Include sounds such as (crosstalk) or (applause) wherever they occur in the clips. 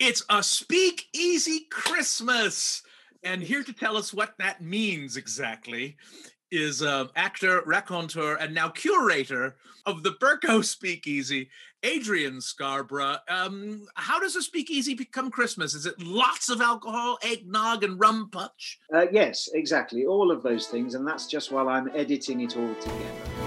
It's a speak easy Christmas. And here to tell us what that means exactly is uh, actor, raconteur, and now curator of the Berko Speakeasy, Adrian Scarborough. Um, how does a speakeasy become Christmas? Is it lots of alcohol, eggnog, and rum punch? Uh, yes, exactly. All of those things. And that's just while I'm editing it all together.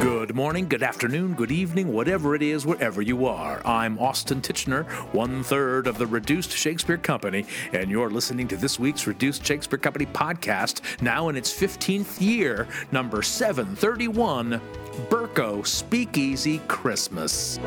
Good morning, good afternoon, good evening, whatever it is, wherever you are. I'm Austin Tichenor, one third of the Reduced Shakespeare Company, and you're listening to this week's Reduced Shakespeare Company podcast, now in its 15th year, number 731 Berko Speakeasy Christmas.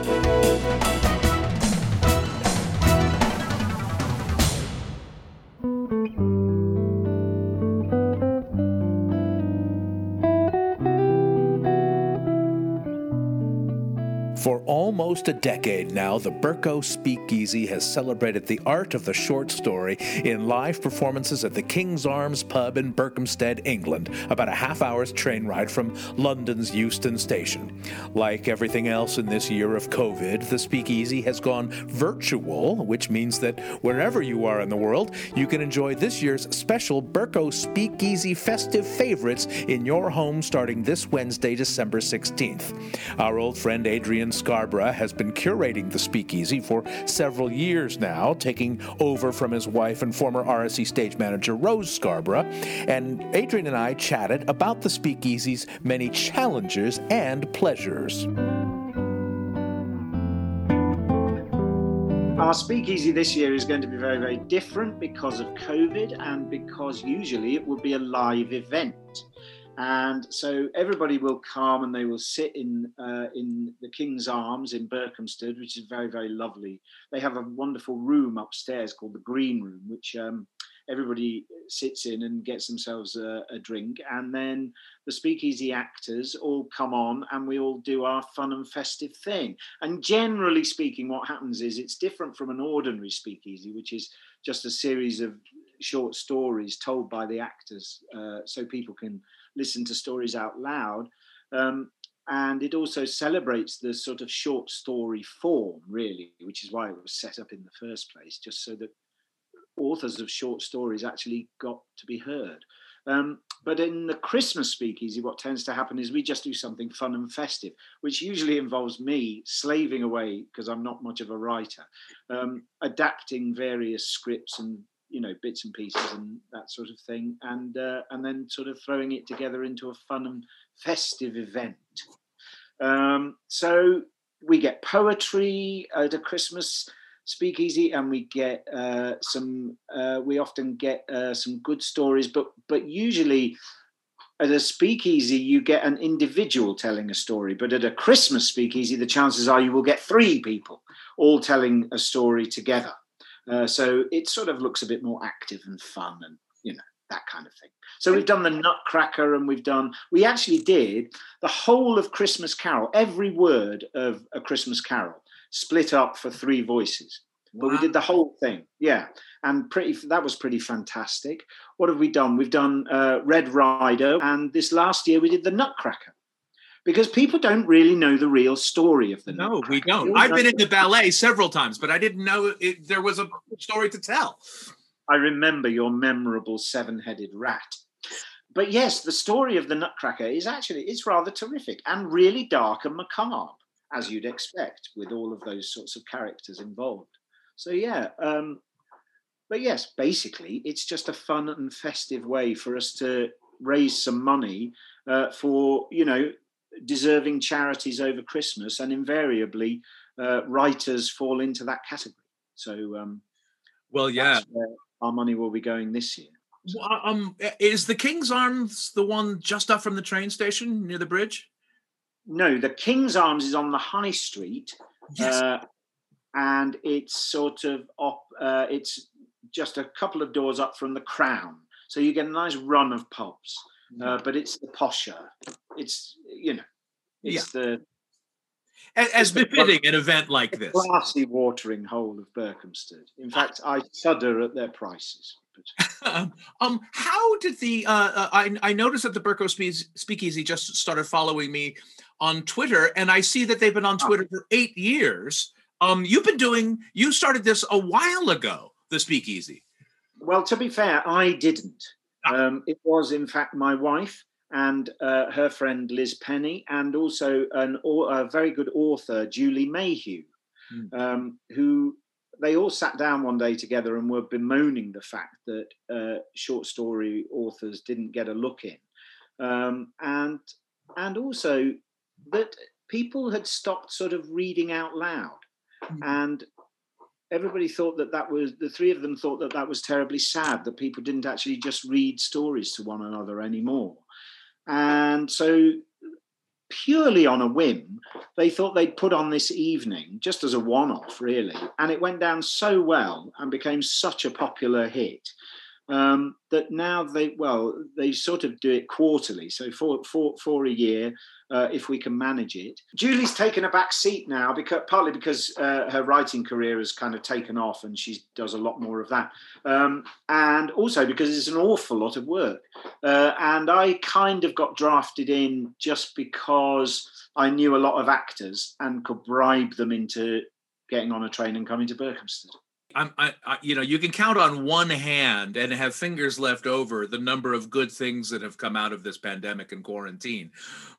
Almost a decade now, the Berko Speakeasy has celebrated the art of the short story in live performances at the King's Arms pub in Berkhamsted, England, about a half hour's train ride from London's Euston Station. Like everything else in this year of COVID, the Speakeasy has gone virtual, which means that wherever you are in the world, you can enjoy this year's special Berko Speakeasy festive favorites in your home starting this Wednesday, December 16th. Our old friend Adrian Scarborough has been curating the speakeasy for several years now, taking over from his wife and former RSC stage manager Rose Scarborough. And Adrian and I chatted about the speakeasy's many challenges and pleasures. Our speakeasy this year is going to be very, very different because of COVID and because usually it would be a live event and so everybody will come and they will sit in uh, in the King's Arms in Berkhamsted, which is very very lovely. They have a wonderful room upstairs called the Green Room, which um, everybody sits in and gets themselves a, a, drink, and then the speakeasy actors all come on and we all do our fun and festive thing. And generally speaking, what happens is it's different from an ordinary speakeasy, which is just a series of short stories told by the actors, uh, so people can listen to stories out loud. Um, and it also celebrates the sort of short story form, really, which is why it was set up in the first place, just so that authors of short stories actually got to be heard. Um, but in the Christmas speakeasy, what tends to happen is we just do something fun and festive, which usually involves me slaving away because I'm not much of a writer, um, adapting various scripts and you know bits and pieces and that sort of thing, and uh, and then sort of throwing it together into a fun and festive event. Um, so we get poetry at a Christmas speakeasy, and we get uh, some. Uh, we often get uh, some good stories, but but usually at a speakeasy you get an individual telling a story but at a christmas speakeasy the chances are you will get three people all telling a story together uh, so it sort of looks a bit more active and fun and, you know, that kind of thing. So we've done the Nutcracker and we've done, we actually did the whole of Christmas Carol, every word of a Christmas Carol split up for three voices. But wow. we did the whole thing, yeah, and pretty. That was pretty fantastic. What have we done? We've done uh, Red Rider, and this last year we did the Nutcracker because people don't really know the real story of the. No, we don't. I've been in the ballet several times, but I didn't know it, there was a story to tell. I remember your memorable seven-headed rat. But yes, the story of the Nutcracker is actually it's rather terrific and really dark and macabre, as you'd expect, with all of those sorts of characters involved. So yeah, um, but yes, basically, it's just a fun and festive way for us to raise some money uh, for you know deserving charities over Christmas, and invariably uh, writers fall into that category. So, um, well, yeah, our money will be going this year. So. Um, is the King's Arms the one just up from the train station near the bridge? No, the King's Arms is on the High Street, yes. uh, and it's sort of up. Uh, it's just a couple of doors up from the Crown, so you get a nice run of pubs. Uh, but it's the posher. It's you know, it's yeah. the as, as befitting an event like this. Classy watering hole of Berkhamsted. In fact, I shudder at their prices. (laughs) um, how did the uh, uh, I, I noticed that the Berko Speakeasy just started following me on Twitter, and I see that they've been on ah. Twitter for eight years. Um, you've been doing. You started this a while ago. The Speakeasy. Well, to be fair, I didn't. Ah. Um, it was, in fact, my wife and uh, her friend Liz Penny, and also an, a very good author, Julie Mayhew, mm. um, who they all sat down one day together and were bemoaning the fact that uh, short story authors didn't get a look in, um, and and also that people had stopped sort of reading out loud, mm. and everybody thought that that was the three of them thought that that was terribly sad that people didn't actually just read stories to one another anymore and so, purely on a whim, they thought they'd put on this evening just as a one off, really. And it went down so well and became such a popular hit um, that now they well they sort of do it quarterly. So for for for a year uh, if we can manage it. Julie's taken a back seat now because partly because uh, her writing career has kind of taken off and she does a lot more of that. Um, and also because it's an awful lot of work. Uh, and i kind of got drafted in just because i knew a lot of actors and could bribe them into getting on a train and coming to berkhamsted I'm, I, I, you know, you can count on one hand and have fingers left over the number of good things that have come out of this pandemic and quarantine.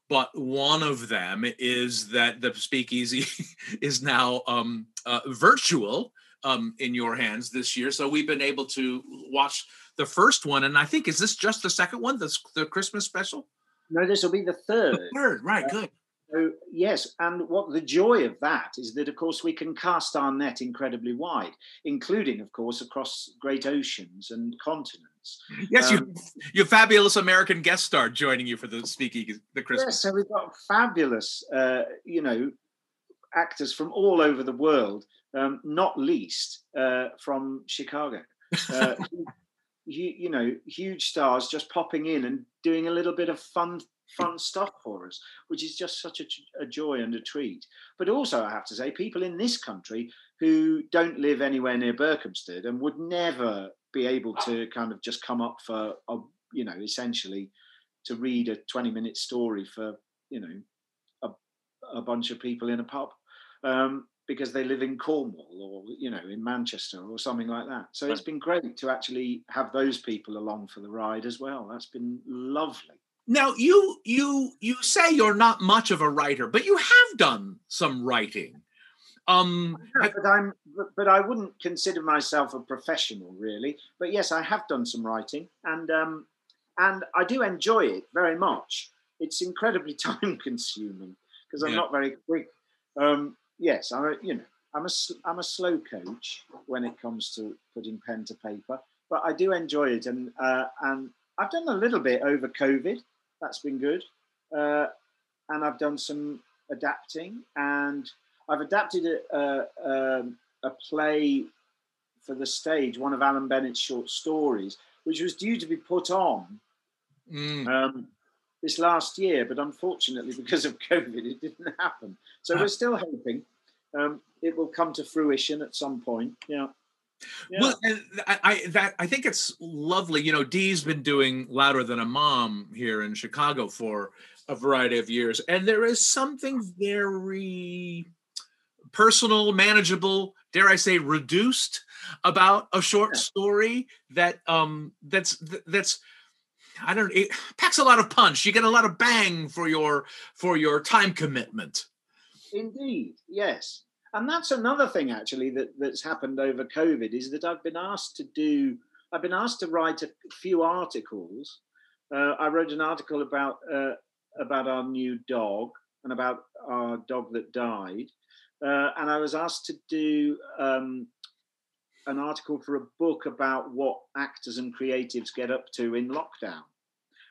But one of them is that the speakeasy (laughs) is now um, uh, virtual um, in your hands this year. So we've been able to watch the first one. And I think, is this just the second one, the, the Christmas special? No, this will be the third. The third, right, uh, good. So yes, and what the joy of that is that, of course, we can cast our net incredibly wide, including, of course, across great oceans and continents. Yes, um, you, your fabulous American guest star joining you for the speaking the Christmas. Yes, so we've got fabulous, uh, you know, actors from all over the world, um, not least uh, from Chicago. Uh, (laughs) you, you know, huge stars just popping in and doing a little bit of fun fun stuff for us, which is just such a, a, joy and a treat. But also, I have to say, people in this country who don't live anywhere near Berkhamsted and would never be able to kind of just come up for, a, you know, essentially to read a 20 minute story for, you know, a, a bunch of people in a pub. Um, because they live in Cornwall or you know in Manchester or something like that. So it's been great to actually have those people along for the ride as well. That's been lovely. Now you you you say you're not much of a writer, but you have done some writing. Um, yeah, but I'm but I wouldn't consider myself a professional really. But yes, I have done some writing, and um, and I do enjoy it very much. It's incredibly (laughs) time consuming because I'm yeah. not very quick. Um, yes, I you know I'm a I'm a slow coach when it comes to putting pen to paper, but I do enjoy it, and uh, and I've done a little bit over COVID. That's been good. Uh, and I've done some adapting, and I've adapted a, a, um, a, play for the stage, one of Alan Bennett's short stories, which was due to be put on mm. um, this last year, but unfortunately, (laughs) because of COVID, it didn't happen. So we're (laughs) still hoping um, it will come to fruition at some point. Yeah. Yeah. Well, I, I, that I think it's lovely. You know, Dee's been doing louder than a mom here in Chicago for a variety of years, and there is something very personal, manageable, dare I say, reduced about a short yeah. story that um that's that's I don't it packs a lot of punch. You get a lot of bang for your for your time commitment. Indeed, yes and that's another thing actually that, that's happened over COVID is that I've been asked to do, I've been asked to write a few articles. Uh, I wrote an article about uh, about our new dog and about our dog that died, uh, and I was asked to do um, an article for a book about what actors and creatives get up to in lockdown,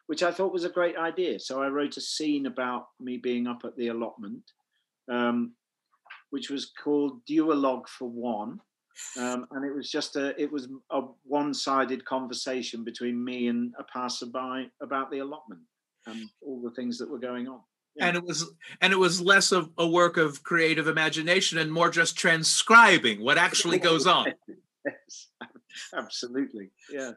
which I thought was a great idea. So I wrote a scene about me being up at the allotment. Um, which was called Duologue for One. Um, and it was just a it was a one-sided conversation between me and a passerby about the allotment and all the things that were going on yeah. and it was and it was less of a work of creative imagination and more just transcribing what actually (laughs) goes on yes (laughs) absolutely yeah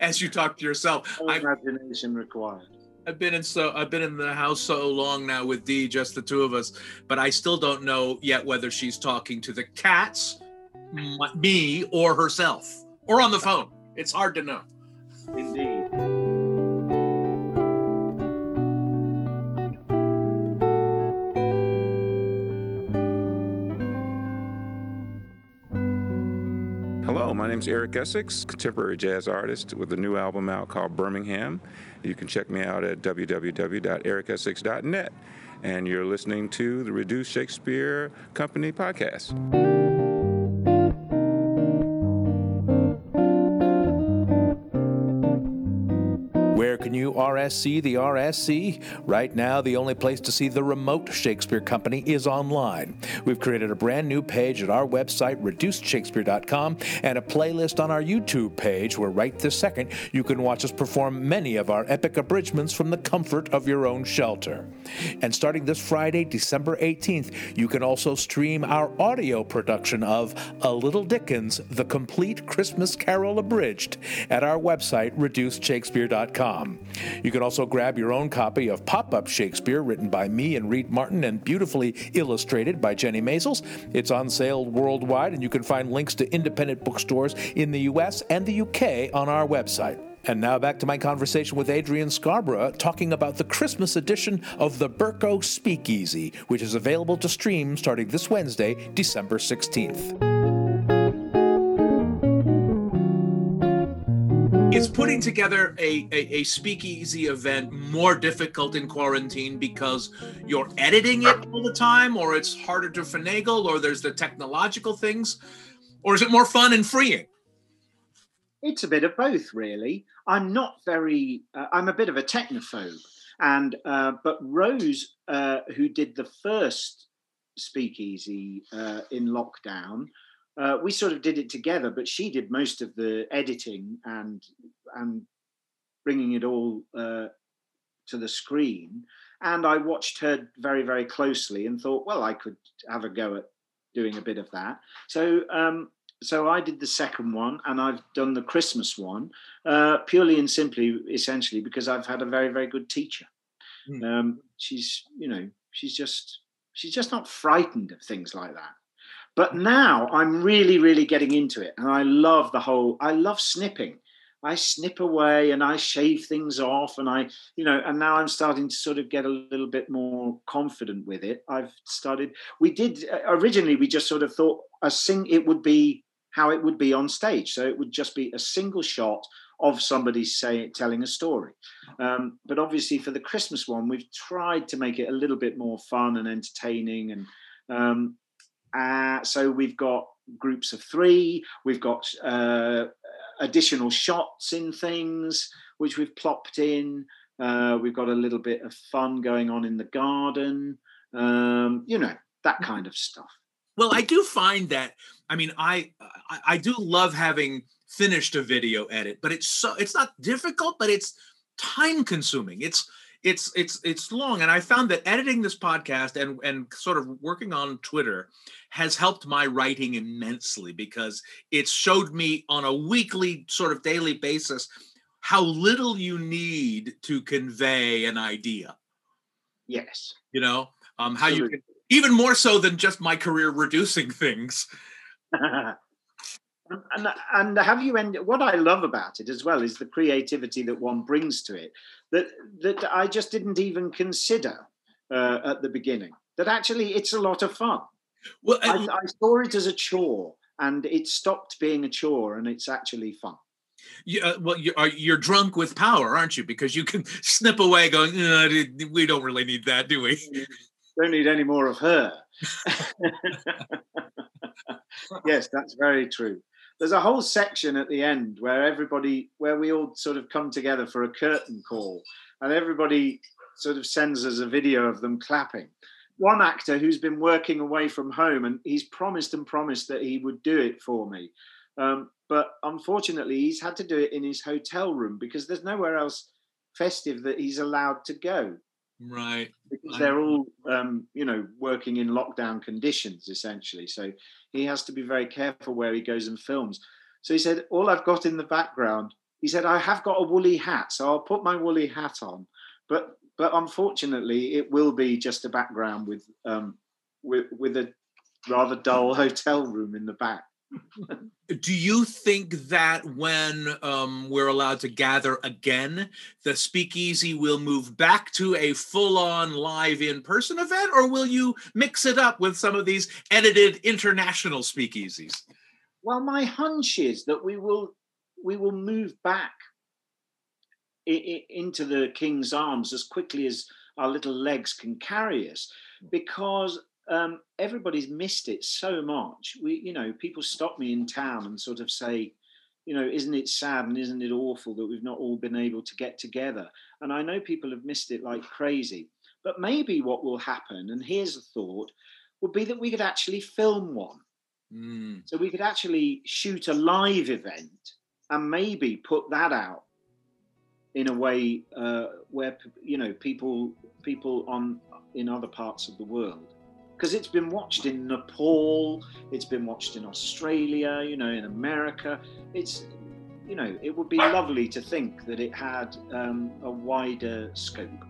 as you talk to yourself no imagination required I've been in so I've been in the house so long now with Dee, just the two of us, but I still don't know yet whether she's talking to the cats, me, or herself, or on the phone. It's hard to know. Indeed. Name's Eric Essix, contemporary jazz artist with a new album out called Birmingham. You can check me out at www.ericessix.net. And you're listening to the Reduced Shakespeare Company podcast. Can you RSC the RSC? Right now, the only place to see the remote Shakespeare Company is online. We've created a brand new page at our website, reducedshakespeare.com, and a playlist on our YouTube page where right this second you can watch us perform many of our epic abridgments from the comfort of your own shelter. And starting this Friday, December 18th, you can also stream our audio production of A Little Dickens, the complete Christmas Carol abridged, at our website, reducedshakespeare.com. You can also grab your own copy of Pop Up Shakespeare, written by me and Reed Martin and beautifully illustrated by Jennie Maizels. It's on sale worldwide, and you can find links to independent bookstores in the US and the UK on our website. And now back to my conversation with Adrian Scarborough talking about the Christmas edition of the Berko Speakeasy, which is available to stream starting this Wednesday, December 16th. is putting together a, a, a, speakeasy event more difficult in quarantine because you're editing it all the time or it's harder to finagle or there's the technological things or is it more fun and freeing it's a bit of both really i'm not very uh, i'm a bit of a technophobe and uh, but rose uh, who did the first speakeasy uh, in lockdown uh, we sort of did it together, but she did most of the editing and and bringing it all uh, to the screen. And I watched her very very closely and thought, well, I could have a go at doing a bit of that. So um, so I did the second one, and I've done the Christmas one uh, purely and simply, essentially, because I've had a very very good teacher. Mm. Um, she's you know she's just she's just not frightened of things like that but now I'm really, really getting into it. And I love the whole, I love snipping. I snip away and I shave things off and I, you know, and now I'm starting to sort of get a little bit more confident with it. I've started, we did originally, we just sort of thought a sing, it would be how it would be on stage. So it would just be a single shot of somebody say telling a story. Um, but obviously for the Christmas one, we've tried to make it a little bit more fun and entertaining and, um, uh, so we've got groups of three, we've got uh, additional shots in things which we've plopped in. Uh, we've got a little bit of fun going on in the garden, um, you know, that kind of stuff. Well, I do find that. I mean, I, I I do love having finished a video edit, but it's so it's not difficult, but it's time consuming. It's it's it's it's long and i found that editing this podcast and and sort of working on twitter has helped my writing immensely because it showed me on a weekly sort of daily basis how little you need to convey an idea yes you know um how you can even more so than just my career reducing things (laughs) and and have you ended what i love about it as well is the creativity that one brings to it that that i just didn't even consider uh, at the beginning that actually it's a lot of fun well I, I saw it as a chore and it stopped being a chore and it's actually fun yeah, uh, well, you're, you're drunk with power, aren't you? Because you can (laughs) snip away, going, uh, "We don't really need that, do we?" Don't need any more of her. (laughs) yes, that's very true. There's a whole section at the end where everybody where we all sort of come together for a curtain call and everybody sort of sends us a video of them clapping. One actor who's been working away from home and he's promised and promised that he would do it for me. Um, but unfortunately he's had to do it in his hotel room because there's nowhere else festive that he's allowed to go right. Because they're all um, you know working in lockdown conditions essentially. So he has to be very careful where he goes and films. So he said all i've got in the background he said i have got a woolly hat so i'll put my woolly hat on. But but unfortunately, it will be just a background with um, with with a rather dull (laughs) hotel room in the back. Do you think that when um, we're allowed to gather again, the speakeasy will move back to a full on live in person event, or will you mix it up with some of these edited international speakeasies? Well, my hunch is that we will we will move back into the King's arms as quickly as our little legs can carry us, because um, everybody's missed it so much. We, you know, people stop me in town and sort of say, you know, isn't it sad and isn't it awful that we've not all been able to get together? And I know people have missed it like crazy. But maybe what will happen, and here's a thought, would be that we could actually film one. Mm. So we could actually shoot a live event and maybe put that out in a way uh, where you know people people on in other parts of the world because it's been watched in Nepal, it's been watched in Australia, you know, in America. It's, you know, it would be lovely to think that it had um, a wider scope.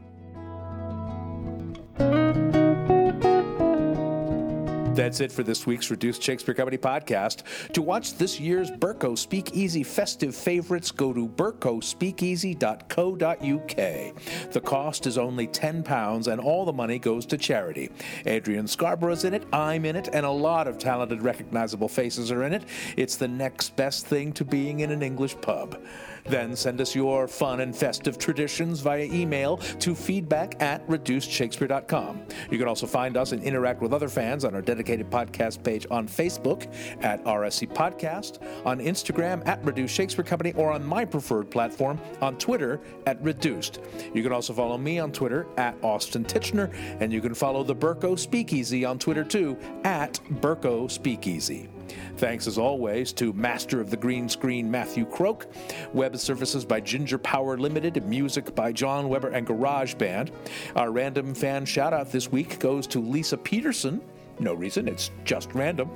That's it for this week's Reduced Shakespeare Company podcast. To watch this year's Berko Speakeasy festive favorites, go to berkospeakeasy.co.uk. The cost is only £10 and all the money goes to charity. Adrian Scarborough's in it, I'm in it, and a lot of talented, recognizable faces are in it. It's the next best thing to being in an English pub. Then send us your fun and festive traditions via email to feedback at reducedshakespeare.com. You can also find us and interact with other fans on our dedicated podcast page on Facebook at RSC Podcast, on Instagram at Reduced Shakespeare Company, or on my preferred platform on Twitter at Reduced. You can also follow me on Twitter at Austin Tichenor, and you can follow the Berko Speakeasy on Twitter too at Berko Speakeasy. Thanks as always to Master of the Green Screen Matthew Croak, web services by Ginger Power Limited, music by John Weber and Garage Band. Our random fan shout out this week goes to Lisa Peterson. No reason, it's just random.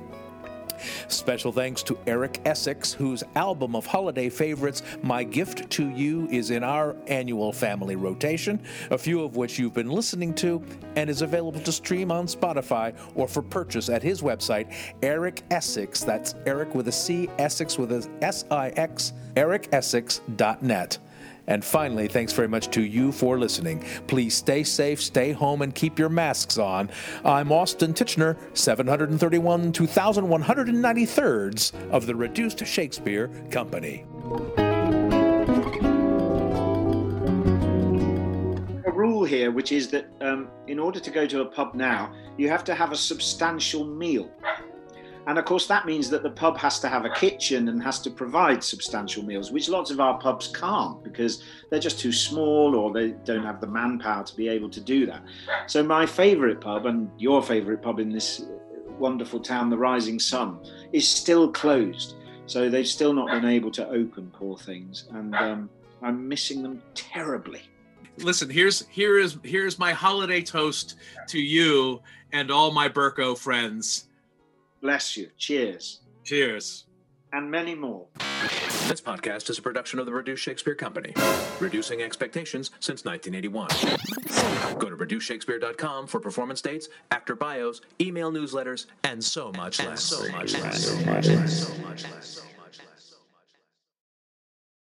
Special thanks to Eric Essix, whose album of holiday favorites, My Gift to You, is in our annual family rotation, a few of which you've been listening to, and is available to stream on Spotify or for purchase at his website, Eric Essix. That's Eric with a C, Essix with a S I X, ericessix.net. And finally, thanks very much to you for listening. Please stay safe, stay home, and keep your masks on. I'm Austin Tichenor, 731 2193rds of the Reduced Shakespeare Company. A rule here, which is that um, in order to go to a pub now, you have to have a substantial meal. And of course, that means that the pub has to have a kitchen and has to provide substantial meals, which lots of our pubs can't because they're just too small or they don't have the manpower to be able to do that. So, my favourite pub and your favourite pub in this wonderful town, the Rising Sun, is still closed. So, they've still not been able to open, poor things. And um, I'm missing them terribly. Listen, here's here is here's my holiday toast to you and all my Berko friends Bless you. Cheers. Cheers. And many more. This podcast is a production of the Reduced Shakespeare Company, reducing expectations since 1981. Go to reducedshakespeare.com for performance dates, actor bios, email newsletters, and so much less. So much less. So much less. So much less.